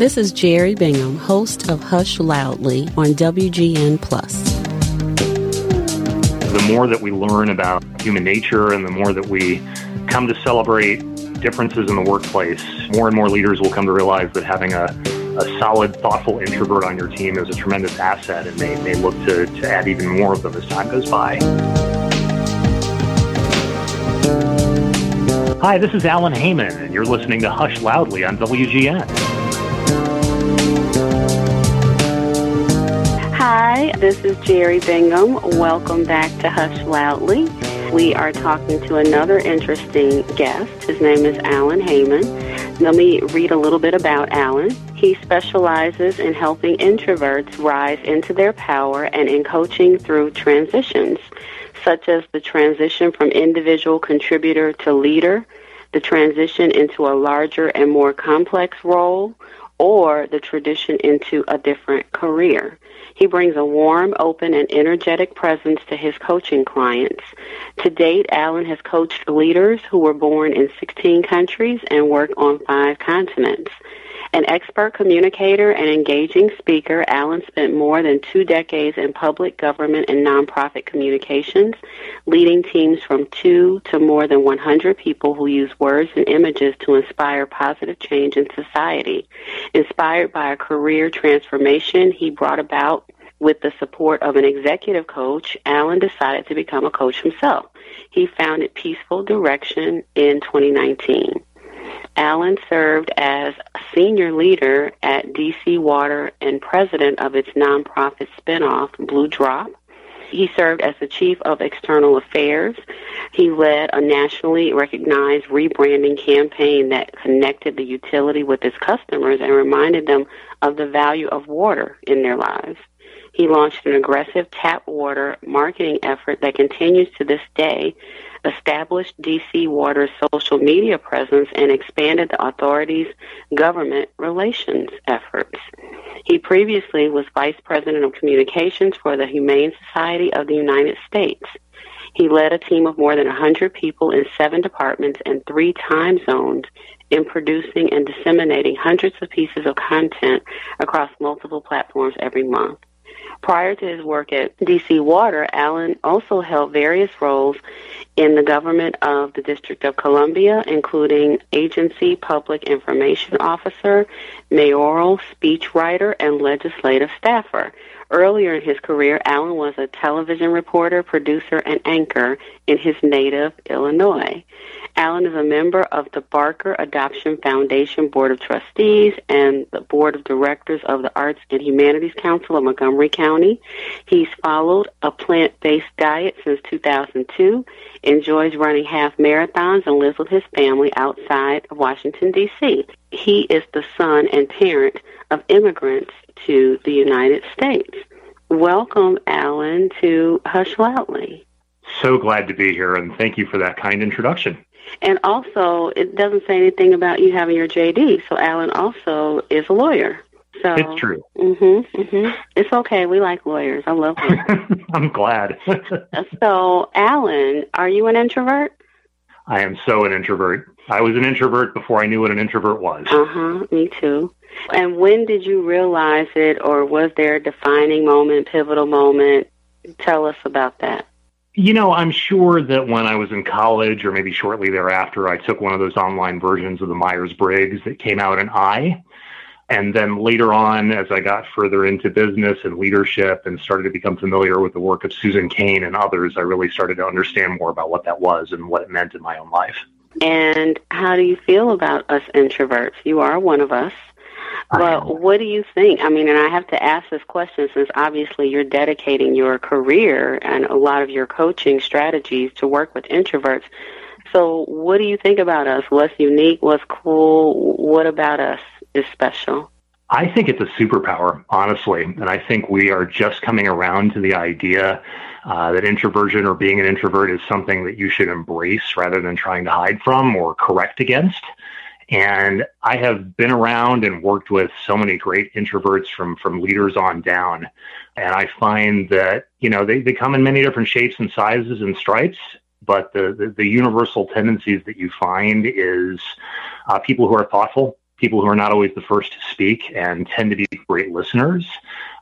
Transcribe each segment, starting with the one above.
This is Jeri Bingham, host of Hush Loudly on WGN Plus. The more that we learn about human nature and the more that we come to celebrate differences in the workplace, more and more leaders will come to realize that having a, a solid, thoughtful introvert on your team is a tremendous asset and they may look to, to add even more of them as time goes by. Hi, this is Alan Heymann, and you're listening to Hush Loudly on WGN. Hi, this is Jeri Bingham. Welcome back to Hush Loudly. We are talking to another interesting guest. His name is Alan Heymann. Let me read a little bit about Alan. He specializes in helping introverts rise into their power and in coaching through transitions such as the transition from individual contributor to leader, the transition into a larger and more complex role, or the transition into a different career. He brings a warm, open, and energetic presence to his coaching clients. To date, Alan has coached leaders who were born in 16 countries and work on five continents. An expert communicator and engaging speaker, Alan spent more than two decades in public, government, and nonprofit communications, leading teams from two to more than 100 people who use words and images to inspire positive change in society. Inspired by a career transformation he brought about with the support of an executive coach, Alan decided to become a coach himself. He founded Peaceful Direction in 2019. Alan served as senior leader at DC Water and president of its nonprofit spinoff, Blue Drop. He served as the chief of external affairs. He led a nationally recognized rebranding campaign that connected the utility with its customers and reminded them of the value of water in their lives. He launched an aggressive tap water marketing effort that continues to this day established DC Water's social media presence and expanded the authority's government relations efforts. He previously was Vice President of Communications for the Humane Society of the United States. He led a team of more than 100 people in seven departments and three time zones in producing and disseminating hundreds of pieces of content across multiple platforms every month. Prior to his work at DC Water, Alan also held various roles in the government of the District of Columbia, including agency public information officer, mayoral speechwriter, and legislative staffer. Earlier in his career, Alan was a television reporter, producer, and anchor in his native Illinois. Alan is a member of the Barker Adoption Foundation Board of Trustees and the Board of Directors of the Arts and Humanities Council of Montgomery County. He's followed a plant based diet since 2002, enjoys running half marathons, and lives with his family outside of Washington, D.C. He is the son and parent of immigrants to the United States. Welcome, Alan, to Hush Loudly. So glad to be here, and thank you for that kind introduction. And also, it doesn't say anything about you having your JD. So Alan also is a lawyer. So it's true. Mhm. Mhm. It's okay. We like lawyers. I love lawyers. I'm glad. so, Alan, are you an introvert? I am so an introvert. I was an introvert before I knew what an introvert was. Uh huh. Me too. And when did you realize it, or was there a defining moment, pivotal moment? Tell us about that. You know, I'm sure that when I was in college or maybe shortly thereafter, I took one of those online versions of the Myers Briggs that came out in I. And then later on, as I got further into business and leadership and started to become familiar with the work of Susan Cain and others, I really started to understand more about what that was and what it meant in my own life. And how do you feel about us introverts? You are one of us. But what do you think? I mean, and I have to ask this question since obviously you're dedicating your career and a lot of your coaching strategies to work with introverts. So, what do you think about us? What's unique? What's cool? What about us is special? I think it's a superpower, honestly. And I think we are just coming around to the idea uh, that introversion or being an introvert is something that you should embrace rather than trying to hide from or correct against. And I have been around and worked with so many great introverts from, from leaders on down. And I find that, you know, they, they come in many different shapes and sizes and stripes, but the, the, the universal tendencies that you find is uh, people who are thoughtful, people who are not always the first to speak and tend to be great listeners,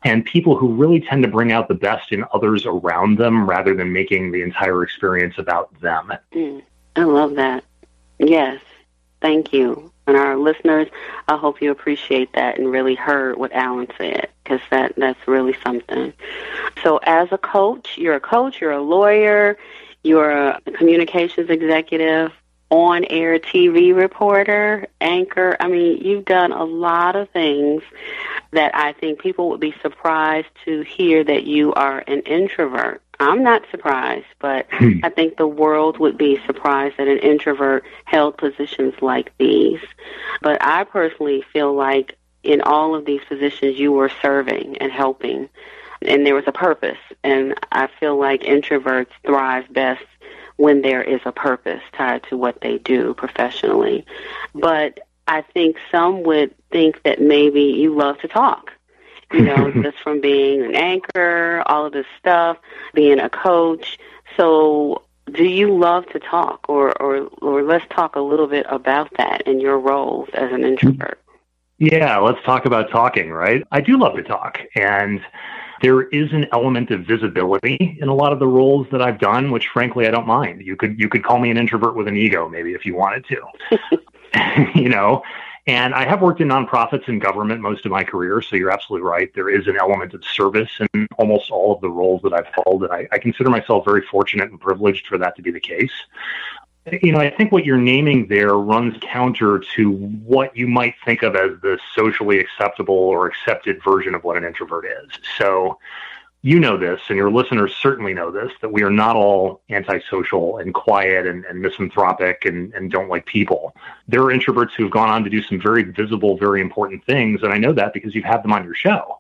and people who really tend to bring out the best in others around them rather than making the entire experience about them. Mm, I love that. Yes. Thank you. And our listeners, I hope you appreciate that and really heard what Alan said because that, that's really something. So, as a coach, you're a coach, you're a lawyer, you're a communications executive, on air TV reporter, anchor. I mean, you've done a lot of things that I think people would be surprised to hear that you are an introvert. I'm not surprised, but hmm. I think the world would be surprised that an introvert held positions like these. But I personally feel like in all of these positions you were serving and helping, and there was a purpose. And I feel like introverts thrive best when there is a purpose tied to what they do professionally. But I think some would think that maybe you love to talk. You know, just from being an anchor, all of this stuff, being a coach. So, do you love to talk, or or or let's talk a little bit about that and your roles as an introvert? Yeah, let's talk about talking, right? I do love to talk, and there is an element of visibility in a lot of the roles that I've done, which frankly I don't mind. You could you could call me an introvert with an ego, maybe if you wanted to. you know, and I have worked in nonprofits and government most of my career, so you're absolutely right. There is an element of service in almost all of the roles that I've held, and I, I consider myself very fortunate and privileged for that to be the case you know, I think what you're naming there runs counter to what you might think of as the socially acceptable or accepted version of what an introvert is. So, you know this, and your listeners certainly know this, that we are not all antisocial and quiet and, and misanthropic and, and don't like people. There are introverts who have gone on to do some very visible, very important things, and I know that because you've had them on your show.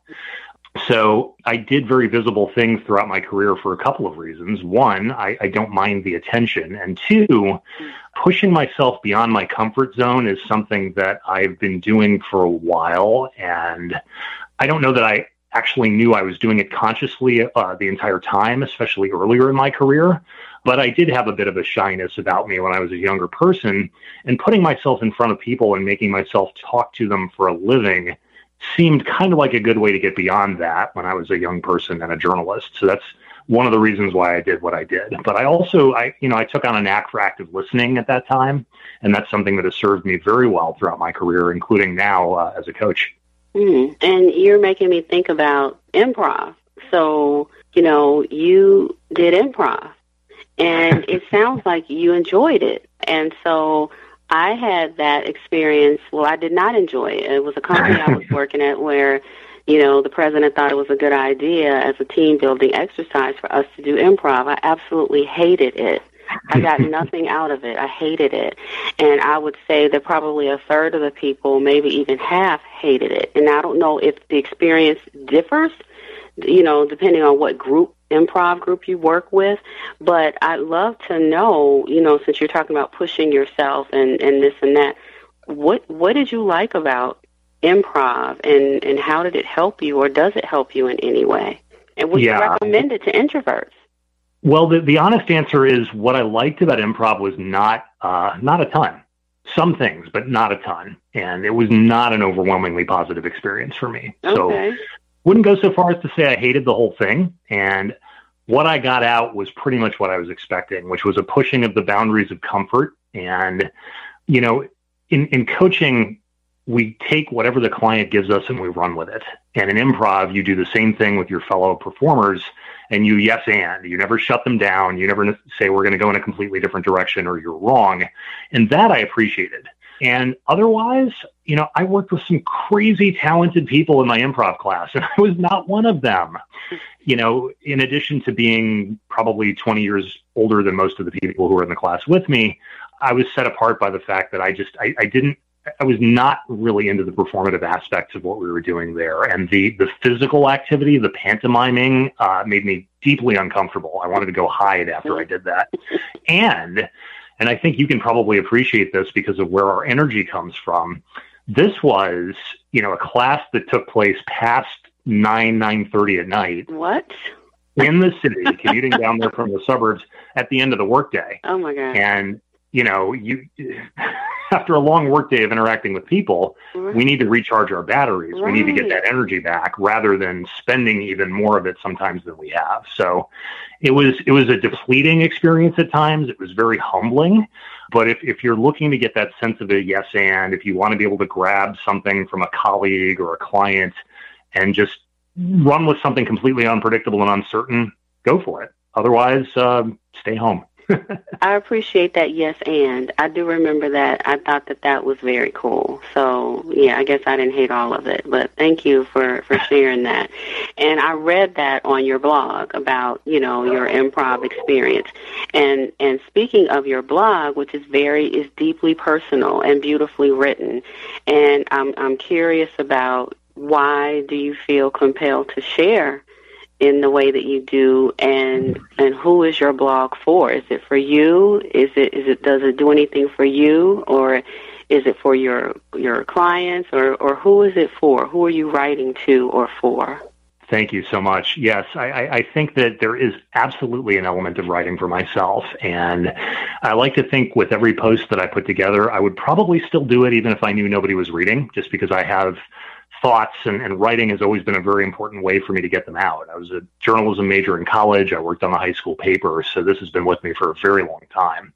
So I did very visible things throughout my career for a couple of reasons. One, I, I, don't mind the attention. And two, pushing myself beyond my comfort zone is something that I've been doing for a while. And I don't know that I actually knew I was doing it consciously uh, the entire time, especially earlier in my career. But I did have a bit of a shyness about me when I was a younger person. And putting myself in front of people and making myself talk to them for a living seemed kind of like a good way to get beyond that when I was a young person and a journalist. So that's one of the reasons why I did what I did. But I also, I you know, I took on a knack for active listening at that time, and that's something that has served me very well throughout my career, including now uh, as a coach. Mm. And you're making me think about improv. So you know, you did improv, and it sounds like you enjoyed it, and so I had that experience. Well, I did not enjoy it. It was a company I was working at where, you know, the president thought it was a good idea as a team building exercise for us to do improv. I absolutely hated it. I got nothing out of it. I hated it. And I would say that probably a third of the people, maybe even half, hated it. And I don't know if the experience differs, you know, depending on what group improv group you work with. But I'd love to know, you know, since you're talking about pushing yourself and, and this and that, what what did you like about improv and, and how did it help you or does it help you in any way? And would yeah. you recommend it to introverts? Well, the, the honest answer is what I liked about improv was not uh, not a ton. Some things, but not a ton. And it was not an overwhelmingly positive experience for me. Okay. So wouldn't go so far as to say I hated the whole thing. And what I got out was pretty much what I was expecting, which was a pushing of the boundaries of comfort. And, you know, in, in coaching, we take whatever the client gives us and we run with it. And in improv, you do the same thing with your fellow performers and you yes and. You never shut them down. You never say we're going to go in a completely different direction or you're wrong. And that I appreciated. And otherwise, you know, I worked with some crazy talented people in my improv class, and I was not one of them. You know, in addition to being probably 20 years older than most of the people who were in the class with me, I was set apart by the fact that I just, I, I didn't, I was not really into the performative aspects of what we were doing there. And the, the physical activity, the pantomiming, uh, made me deeply uncomfortable. I wanted to go hide after I did that. And and I think you can probably appreciate this because of where our energy comes from. This was, you know, a class that took place past nine nine thirty at night. What? In the city, commuting down there from the suburbs at the end of the workday. Oh my god! And you know, you after a long workday of interacting with people, we need to recharge our batteries. Right. We need to get that energy back rather than spending even more of it sometimes than we have. So it was it was a depleting experience at times. It was very humbling. But if, if you're looking to get that sense of a yes and, if you want to be able to grab something from a colleague or a client and just run with something completely unpredictable and uncertain, go for it. Otherwise, uh, stay home. I appreciate that. Yes, and I do remember that. I thought that that was very cool. So yeah, I guess I didn't hate all of it, but thank you for for sharing that. And I read that on your blog about you know your improv experience. And and speaking of your blog, which is very is deeply personal and beautifully written, and I'm I'm curious about why do you feel compelled to share in the way that you do and and who is your blog for? Is it for you? Is it is it does it do anything for you? Or is it for your your clients? Or or who is it for? Who are you writing to or for? Thank you so much. Yes, I, I, think that there is absolutely an element of writing for myself. And I like to think with every post that I put together, I would probably still do it even if I knew nobody was reading, just because I have thoughts and, and, writing has always been a very important way for me to get them out. I was a journalism major in college. I worked on the high school paper. So this has been with me for a very long time.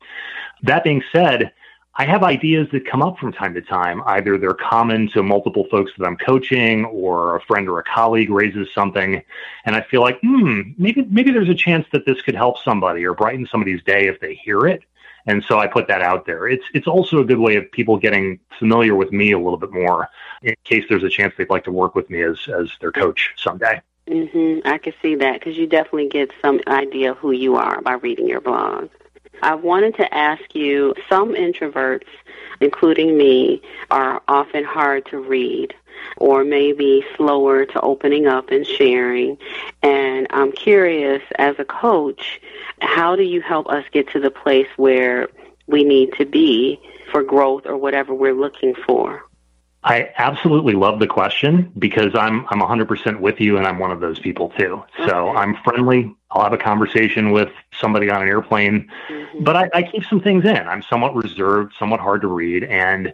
That being said, I have ideas that come up from time to time. Either they're common to multiple folks that I'm coaching or a friend or a colleague raises something. And I feel like, hmm, maybe, maybe there's a chance that this could help somebody or brighten somebody's day if they hear it. And so I put that out there. It's it's also a good way of people getting familiar with me a little bit more in case there's a chance they'd like to work with me as as their coach someday. Mhm. I can see that cuz you definitely get some idea of who you are by reading your blog. I wanted to ask you some introverts, including me, are often hard to read or maybe slower to opening up and sharing. And I'm curious, as a coach, how do you help us get to the place where we need to be for growth or whatever we're looking for? I absolutely love the question because I'm I'm 100% with you and I'm one of those people too. So I'm friendly. I'll have a conversation with somebody on an airplane, mm-hmm. but I, I keep some things in. I'm somewhat reserved, somewhat hard to read, and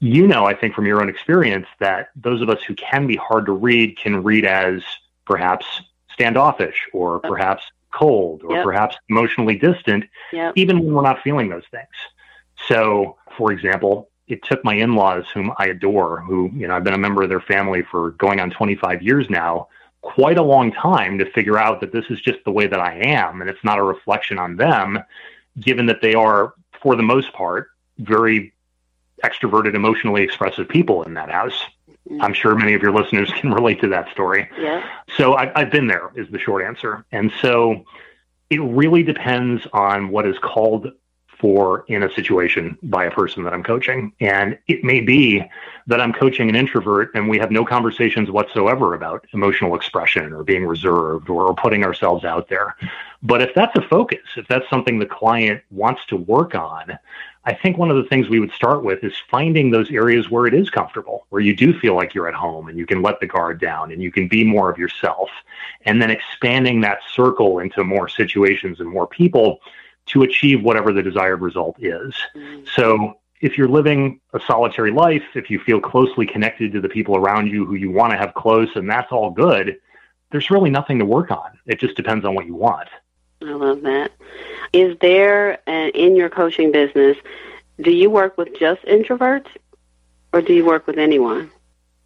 you know, I think from your own experience that those of us who can be hard to read can read as perhaps standoffish or perhaps cold or yep. perhaps emotionally distant, yep. even when we're not feeling those things. So, for example, it took my in-laws, whom I adore, who you know I've been a member of their family for going on 25 years now, quite a long time to figure out that this is just the way that I am, and it's not a reflection on them, given that they are, for the most part, very extroverted, emotionally expressive people in that house. Mm-hmm. I'm sure many of your listeners can relate to that story. Yeah. So I, I've been there, is the short answer. And so it really depends on what is called for in a situation by a person that I'm coaching. And it may be that I'm coaching an introvert and we have no conversations whatsoever about emotional expression or being reserved or, putting ourselves out there. But if that's a focus, if that's something the client wants to work on, I think one of the things we would start with is finding those areas where it is comfortable, where you do feel like you're at home and you can let the guard down and you can be more of yourself. And then expanding that circle into more situations and more people to achieve whatever the desired result is. Mm-hmm. So if you're living a solitary life, if you feel closely connected to the people around you who you want to have close and that's all good, there's really nothing to work on. It just depends on what you want. I love that. Is there, uh, in your coaching business, do you work with just introverts or do you work with anyone?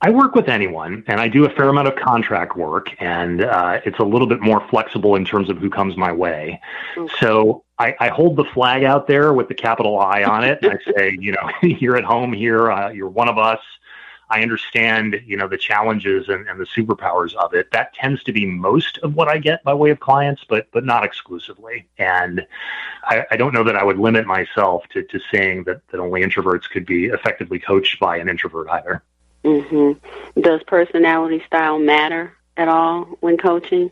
I work with anyone, and I do a fair amount of contract work, and uh, it's a little bit more flexible in terms of who comes my way. Okay. So I, I, hold the flag out there with the capital I on it. I say, you know, you're at home here. Uh, you're one of us. I understand, you know, the challenges and, and the superpowers of it. That tends to be most of what I get by way of clients, but but not exclusively. And I, I don't know that I would limit myself to, to saying that, that only introverts could be effectively coached by an introvert either. Mm-hmm. Does personality style matter at all when coaching?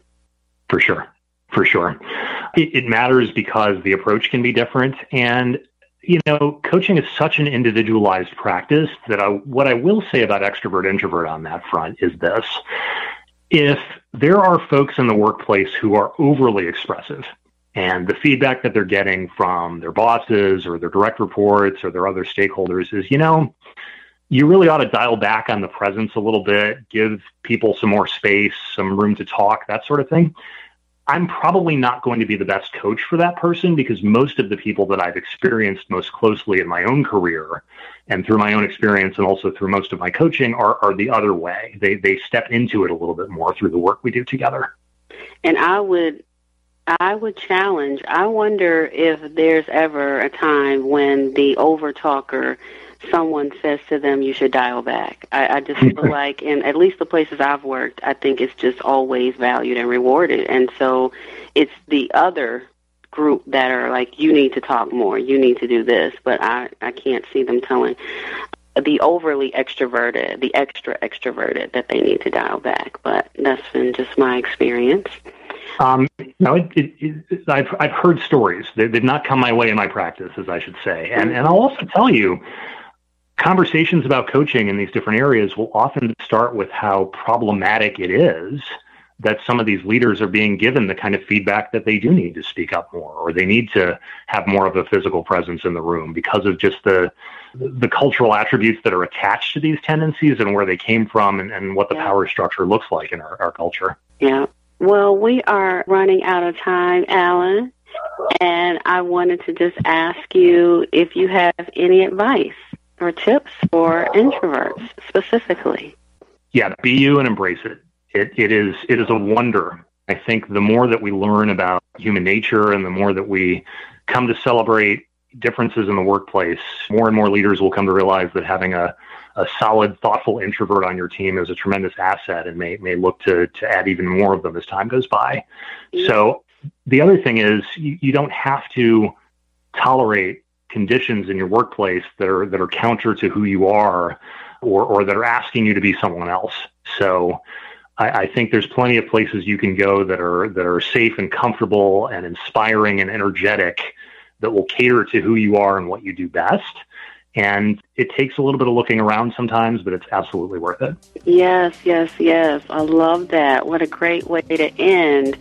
For sure. For sure. It, it matters because the approach can be different. And you know, coaching is such an individualized practice that I, what I will say about extrovert introvert on that front is this. If there are folks in the workplace who are overly expressive And the feedback that they're getting from their bosses or their direct reports or their other stakeholders is, you know, you really ought to dial back on the presence a little bit, give people some more space, some room to talk, that sort of thing. I'm probably not going to be the best coach for that person because most of the people that I've experienced most closely in my own career and through my own experience and also through most of my coaching are, are the other way. They, they step into it a little bit more through the work we do together. And I would I would challenge. I wonder if there's ever a time when the over talker, someone says to them, "You should dial back." I, I just feel like, in at least the places I've worked, I think it's just always valued and rewarded, and so it's the other group that are like, "You need to talk more. You need to do this," but I I can't see them telling the overly extroverted, the extra extroverted, that they need to dial back. But that's been just my experience. Um, no, it, it, it, I've I've heard stories. They, have not come my way in my practice, as I should say. And and I'll also tell you, conversations about coaching in these different areas will often start with how problematic it is that some of these leaders are being given the kind of feedback that they do need to speak up more, or they need to have more of a physical presence in the room because of just the the cultural attributes that are attached to these tendencies and where they came from and, and what the yeah. power structure looks like in our, our culture. Yeah. Well, we are running out of time, Alan, and I wanted to just ask you if you have any advice or tips for introverts specifically. Yeah, be you and embrace it. It it is it is a wonder. I think the more that we learn about human nature and the more that we come to celebrate differences in the workplace, more and more leaders will come to realize that having a a solid, thoughtful introvert on your team is a tremendous asset and may, may look to, to add even more of them as time goes by. Yeah. So the other thing is you, you don't have to tolerate conditions in your workplace that are, that are counter to who you are or, or that are asking you to be someone else. So I, I think there's plenty of places you can go that are, that are safe and comfortable and inspiring and energetic that will cater to who you are and what you do best and it takes a little bit of looking around sometimes, but it's absolutely worth it. Yes, yes, yes. I love that. What a great way to end.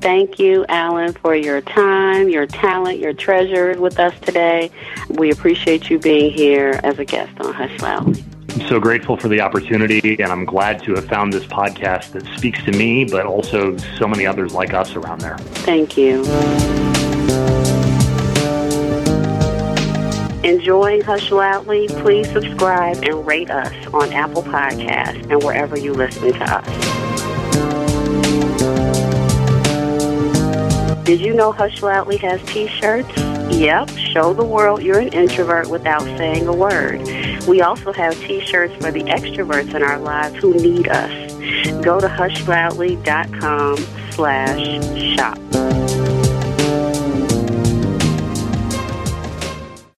Thank you, Alan, for your time, your talent, your treasure with us today. We appreciate you being here as a guest on Hush Loudly. I'm so grateful for the opportunity, and I'm glad to have found this podcast that speaks to me, but also so many others like us around there. Thank you. Enjoying Hush Loudly, please subscribe and rate us on Apple Podcasts and wherever you listen to us. Did you know Hush Loudly has t-shirts? Yep, show the world you're an introvert without saying a word. We also have t-shirts for the extroverts in our lives who need us. Go to hushloudly.com slash shop.